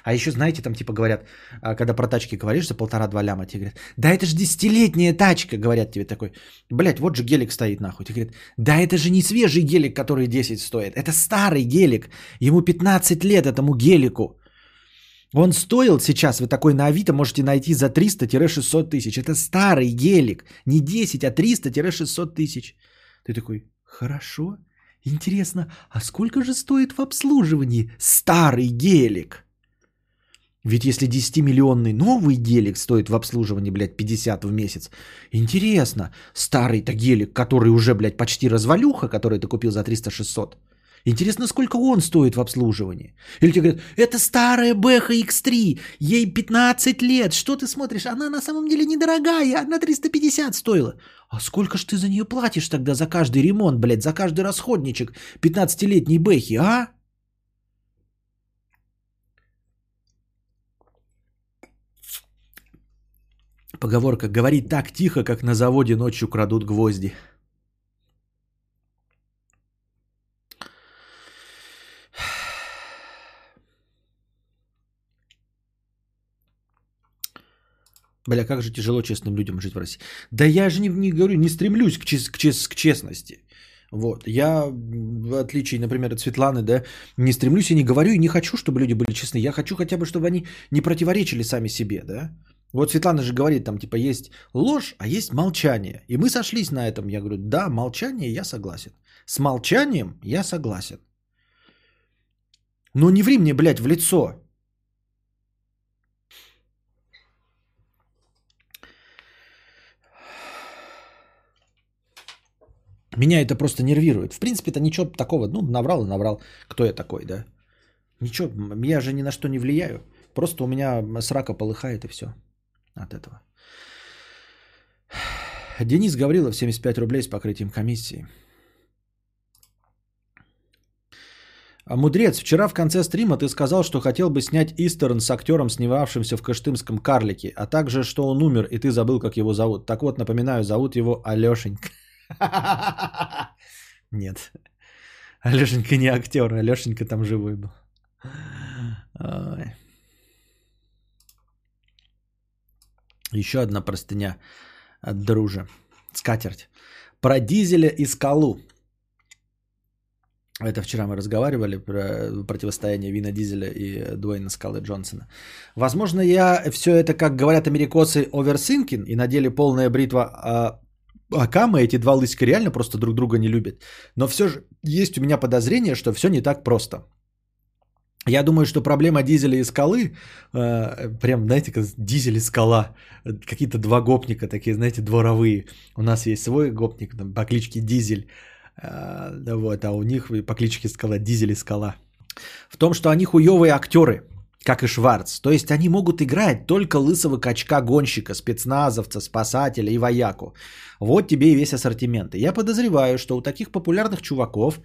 А еще, знаете, там типа говорят, а, когда про тачки говоришь за полтора-два ляма, тебе говорят, да это же десятилетняя тачка, говорят тебе такой. Блять, вот же гелик стоит нахуй. Тебе говорят, да это же не свежий гелик, который 10 стоит. Это старый гелик. Ему 15 лет этому гелику. Он стоил сейчас, вы такой на Авито можете найти за 300-600 тысяч. Это старый гелик. Не 10, а 300-600 тысяч. Ты такой, хорошо, интересно, а сколько же стоит в обслуживании старый гелик? Ведь если 10-миллионный новый гелик стоит в обслуживании, блядь, 50 в месяц, интересно, старый-то гелик, который уже, блядь, почти развалюха, который ты купил за 300-600, интересно, сколько он стоит в обслуживании? Или тебе говорят, это старая Бэха X3, ей 15 лет, что ты смотришь? Она на самом деле недорогая, она 350 стоила. А сколько ж ты за нее платишь тогда за каждый ремонт, блядь, за каждый расходничек 15-летней Бэхи, а? Поговорка «говори так тихо, как на заводе ночью крадут гвозди». Бля, как же тяжело честным людям жить в России. Да я же не, не говорю, не стремлюсь к, чест, к, чест, к честности. Вот. Я, в отличие, например, от Светланы, да, не стремлюсь и не говорю, и не хочу, чтобы люди были честны. Я хочу хотя бы, чтобы они не противоречили сами себе, да. Вот Светлана же говорит, там, типа, есть ложь, а есть молчание. И мы сошлись на этом. Я говорю, да, молчание, я согласен. С молчанием я согласен. Но не ври мне, блядь, в лицо. Меня это просто нервирует. В принципе, это ничего такого. Ну, наврал и наврал. Кто я такой, да? Ничего, я же ни на что не влияю. Просто у меня срака полыхает и все от этого. Денис Гаврилов, 75 рублей с покрытием комиссии. А мудрец, вчера в конце стрима ты сказал, что хотел бы снять Истерн с актером, снимавшимся в Кыштымском карлике, а также, что он умер, и ты забыл, как его зовут. Так вот, напоминаю, зовут его Алешенька. Нет. Алешенька не актер, Алешенька там живой был. Ой. Еще одна простыня от дружа. Скатерть. Про дизеля и скалу. Это вчера мы разговаривали про противостояние Вина Дизеля и Дуэйна Скалы Джонсона. Возможно, я все это, как говорят америкосы, оверсинкин, и на деле полная бритва а, Акама, эти два лысика реально просто друг друга не любят. Но все же есть у меня подозрение, что все не так просто. Я думаю, что проблема дизеля и скалы, э, прям, знаете, как дизель и скала, какие-то два гопника такие, знаете, дворовые. У нас есть свой гопник там, по кличке Дизель, э, вот, а у них по кличке Скала Дизель и Скала. В том, что они хуевые актеры, как и Шварц. То есть они могут играть только лысого качка-гонщика, спецназовца, спасателя и вояку. Вот тебе и весь ассортимент. И я подозреваю, что у таких популярных чуваков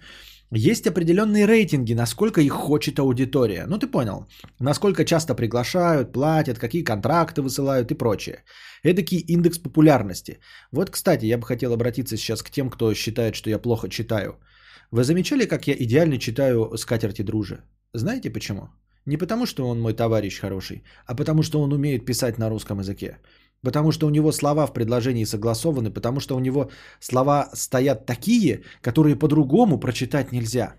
есть определенные рейтинги, насколько их хочет аудитория. Ну ты понял, насколько часто приглашают, платят, какие контракты высылают и прочее. Эдакий индекс популярности. Вот, кстати, я бы хотел обратиться сейчас к тем, кто считает, что я плохо читаю. Вы замечали, как я идеально читаю «Скатерти дружи»? Знаете почему? Не потому, что он мой товарищ хороший, а потому, что он умеет писать на русском языке. Потому что у него слова в предложении согласованы, потому что у него слова стоят такие, которые по-другому прочитать нельзя.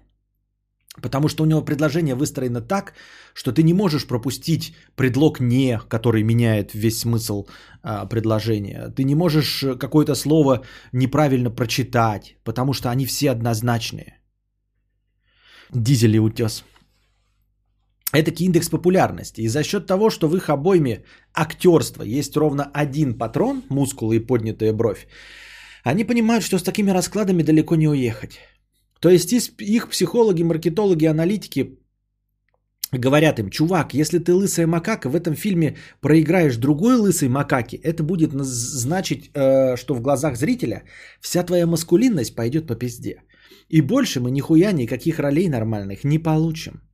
Потому что у него предложение выстроено так, что ты не можешь пропустить предлог «не», который меняет весь смысл а, предложения. Ты не можешь какое-то слово неправильно прочитать, потому что они все однозначные. Дизель и утес. Это индекс популярности. И за счет того, что в их обойме актерства есть ровно один патрон, мускулы и поднятая бровь, они понимают, что с такими раскладами далеко не уехать. То есть их психологи, маркетологи, аналитики говорят им, чувак, если ты лысая макака, в этом фильме проиграешь другой лысой макаке, это будет значить, э, что в глазах зрителя вся твоя маскулинность пойдет по пизде. И больше мы нихуя никаких ролей нормальных не получим.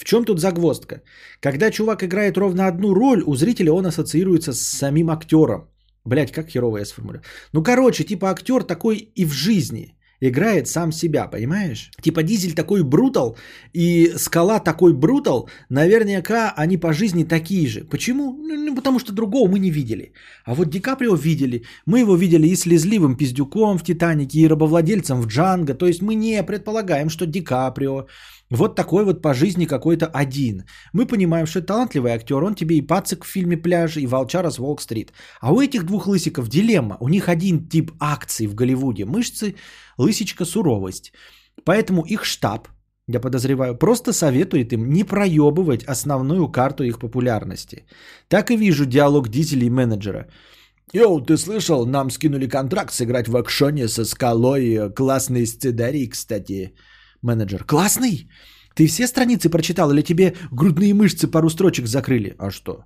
В чем тут загвоздка? Когда чувак играет ровно одну роль, у зрителя он ассоциируется с самим актером. Блять, как херово я сформулирую. Ну, короче, типа актер такой и в жизни. Играет сам себя, понимаешь? Типа Дизель такой брутал и Скала такой брутал. Наверняка они по жизни такие же. Почему? Ну, ну, потому что другого мы не видели. А вот Ди Каприо видели. Мы его видели и слезливым пиздюком в Титанике, и рабовладельцем в Джанго. То есть мы не предполагаем, что Ди Каприо вот такой вот по жизни какой-то один. Мы понимаем, что это талантливый актер, он тебе и пацик в фильме «Пляж», и волчара с Волк-стрит. А у этих двух лысиков дилемма. У них один тип акций в Голливуде. Мышцы, лысичка, суровость. Поэтому их штаб я подозреваю, просто советует им не проебывать основную карту их популярности. Так и вижу диалог дизеля и менеджера. Йоу, ты слышал, нам скинули контракт сыграть в акшоне со скалой. Классный сценарий, кстати. Менеджер. Классный? Ты все страницы прочитал или тебе грудные мышцы пару строчек закрыли? А что?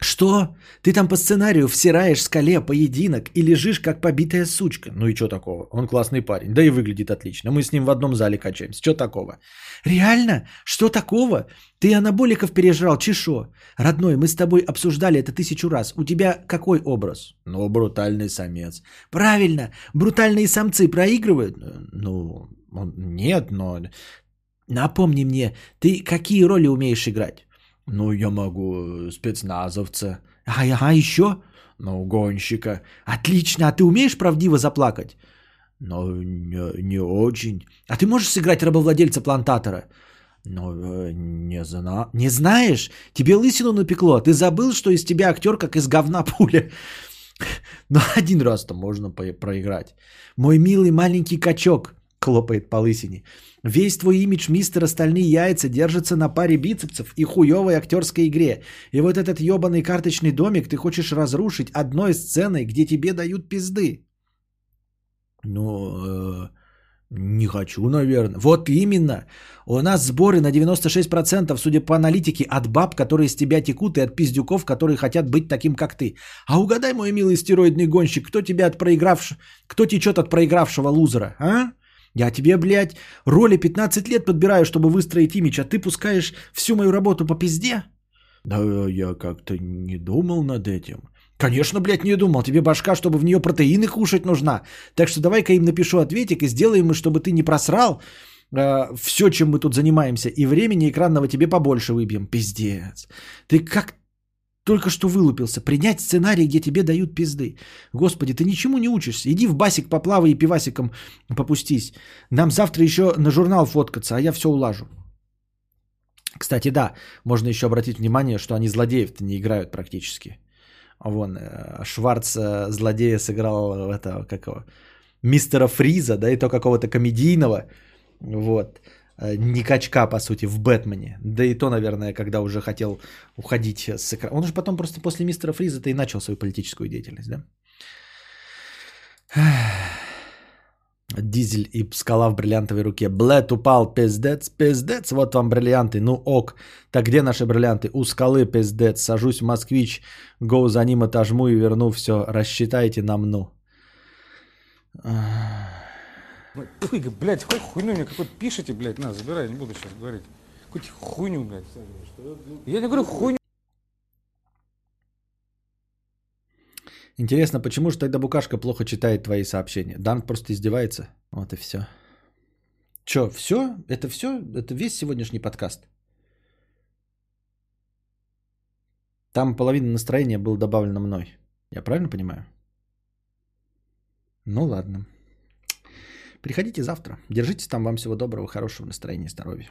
Что? Ты там по сценарию всираешь скале поединок и лежишь как побитая сучка. Ну и что такого? Он классный парень. Да и выглядит отлично. Мы с ним в одном зале качаемся. Что такого? Реально? Что такого? Ты анаболиков пережрал, чешо. Родной, мы с тобой обсуждали это тысячу раз. У тебя какой образ? Ну, брутальный самец. Правильно. Брутальные самцы проигрывают? Ну, нет, но... Напомни мне, ты какие роли умеешь играть? Ну, я могу э, спецназовца. А, а еще? Ну, гонщика. Отлично, а ты умеешь правдиво заплакать? Ну, не, не очень. А ты можешь сыграть рабовладельца-плантатора? Ну, э, не, зна... не знаешь? Тебе лысину напекло. Ты забыл, что из тебя актер, как из говна пуля. Ну, один раз-то можно проиграть. Мой милый маленький качок хлопает по лысине. Весь твой имидж мистера Стальные Яйца держится на паре бицепсов и хуевой актерской игре. И вот этот ебаный карточный домик ты хочешь разрушить одной сценой, где тебе дают пизды. Ну, э, не хочу, наверное. Вот именно. У нас сборы на 96%, судя по аналитике, от баб, которые с тебя текут, и от пиздюков, которые хотят быть таким, как ты. А угадай, мой милый стероидный гонщик, кто тебя от проигравшего, кто течет от проигравшего лузера, а? Я тебе, блядь, роли 15 лет подбираю, чтобы выстроить имидж, а ты пускаешь всю мою работу по пизде? Да я как-то не думал над этим. Конечно, блядь, не думал. Тебе башка, чтобы в нее протеины кушать нужна. Так что давай-ка им напишу ответик и сделаем, чтобы ты не просрал э, все, чем мы тут занимаемся. И времени экранного тебе побольше выбьем. Пиздец. Ты как только что вылупился. Принять сценарий, где тебе дают пизды. Господи, ты ничему не учишься. Иди в басик поплавай и пивасиком попустись. Нам завтра еще на журнал фоткаться, а я все улажу. Кстати, да, можно еще обратить внимание, что они злодеев-то не играют практически. Вон, э, Шварц э, злодея сыграл это, как его, мистера Фриза, да, и то какого-то комедийного. Вот. Э, не качка, по сути, в Бэтмене. Да и то, наверное, когда уже хотел уходить с экрана. Он же потом просто после мистера Фриза-то и начал свою политическую деятельность, да? Дизель и скала в бриллиантовой руке. Блэд упал, пиздец, пиздец, вот вам бриллианты. Ну ок, так где наши бриллианты? У скалы, пиздец, сажусь в москвич, гоу за ним отожму и верну все. Рассчитайте на мну. Фу, блядь, хоть хуйню мне какой-то пишите, блядь, на, забирай, не буду сейчас говорить. Какую-то хуйню, блядь. Я не говорю хуйню. Интересно, почему же тогда Букашка плохо читает твои сообщения? Дан просто издевается. Вот и все. Че, все? Это все? Это весь сегодняшний подкаст? Там половина настроения было добавлено мной. Я правильно понимаю? Ну ладно. Приходите завтра. Держитесь там. Вам всего доброго, хорошего настроения, здоровья.